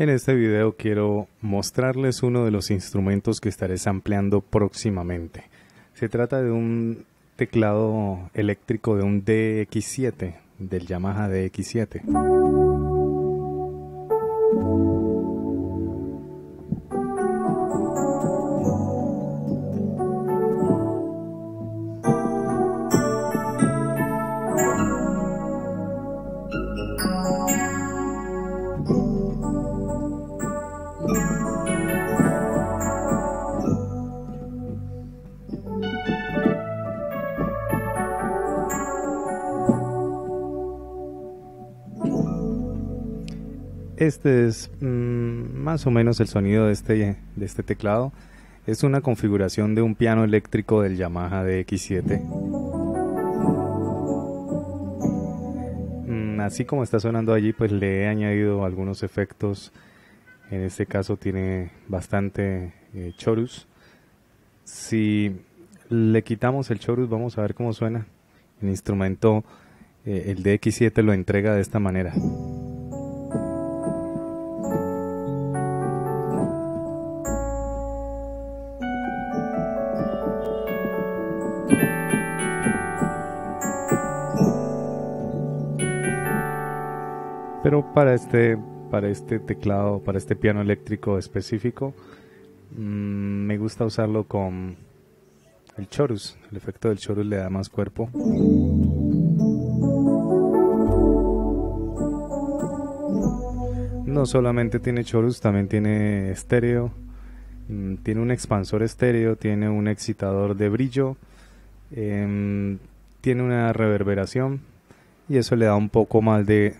En este video quiero mostrarles uno de los instrumentos que estaré sampleando próximamente. Se trata de un teclado eléctrico de un DX7, del Yamaha DX7. Este es mm, más o menos el sonido de este, de este teclado. Es una configuración de un piano eléctrico del Yamaha DX7. Mm, así como está sonando allí, pues le he añadido algunos efectos. En este caso tiene bastante eh, chorus. Si le quitamos el chorus, vamos a ver cómo suena. El instrumento, eh, el DX7 lo entrega de esta manera. Pero para este, para este teclado, para este piano eléctrico específico, mm, me gusta usarlo con el chorus. El efecto del chorus le da más cuerpo. No solamente tiene chorus, también tiene estéreo. Mm, tiene un expansor estéreo, tiene un excitador de brillo, em, tiene una reverberación y eso le da un poco más de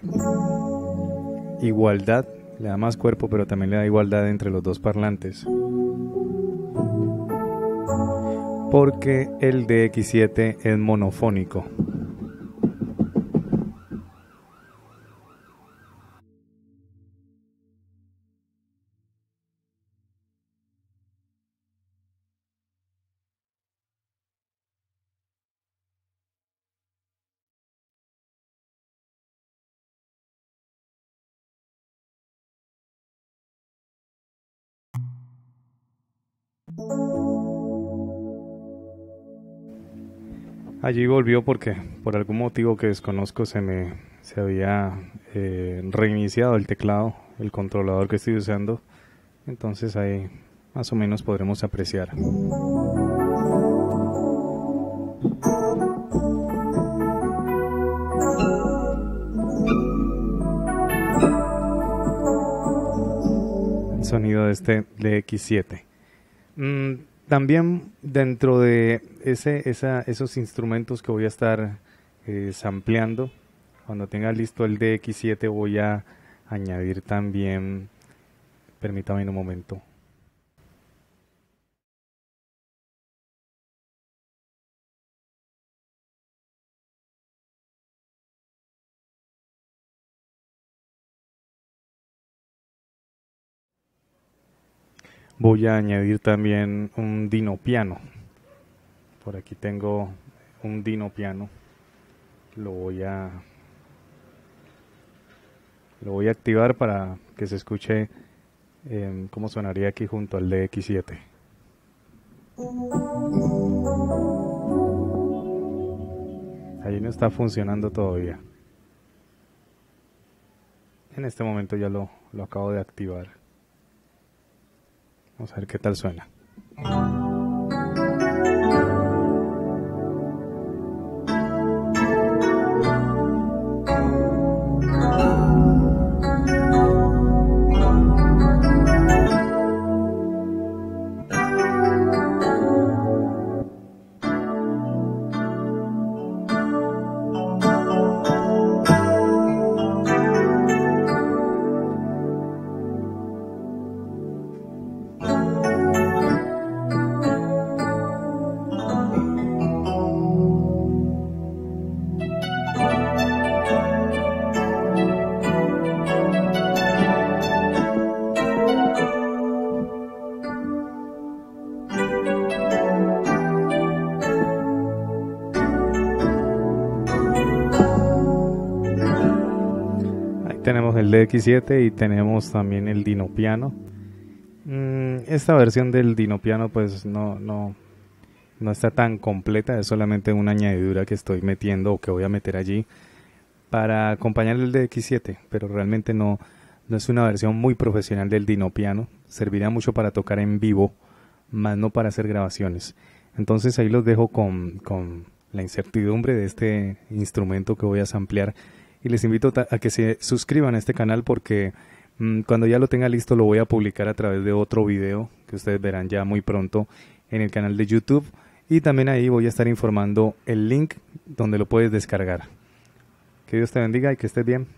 igualdad, le da más cuerpo, pero también le da igualdad entre los dos parlantes. Porque el DX7 es monofónico. Allí volvió porque por algún motivo que desconozco se me se había eh, reiniciado el teclado, el controlador que estoy usando. Entonces ahí más o menos podremos apreciar. El sonido de este DX7. Mm, también dentro de ese, esos instrumentos que voy a estar eh, sampleando, cuando tenga listo el DX7 voy a añadir también, permítame un momento, voy a añadir también un Dino piano. Por aquí tengo un Dino piano. Lo voy a lo voy a activar para que se escuche eh, cómo sonaría aquí junto al DX7. Ahí no está funcionando todavía. En este momento ya lo, lo acabo de activar. Vamos a ver qué tal suena. El DX7 y tenemos también el Dinopiano. Mm, esta versión del Dinopiano pues no, no, no está tan completa, es solamente una añadidura que estoy metiendo o que voy a meter allí para acompañar el DX7, pero realmente no, no es una versión muy profesional del Dinopiano, serviría mucho para tocar en vivo, más no para hacer grabaciones. Entonces ahí los dejo con, con la incertidumbre de este instrumento que voy a ampliar y les invito a que se suscriban a este canal porque mm, cuando ya lo tenga listo lo voy a publicar a través de otro video que ustedes verán ya muy pronto en el canal de YouTube y también ahí voy a estar informando el link donde lo puedes descargar. Que Dios te bendiga y que estés bien.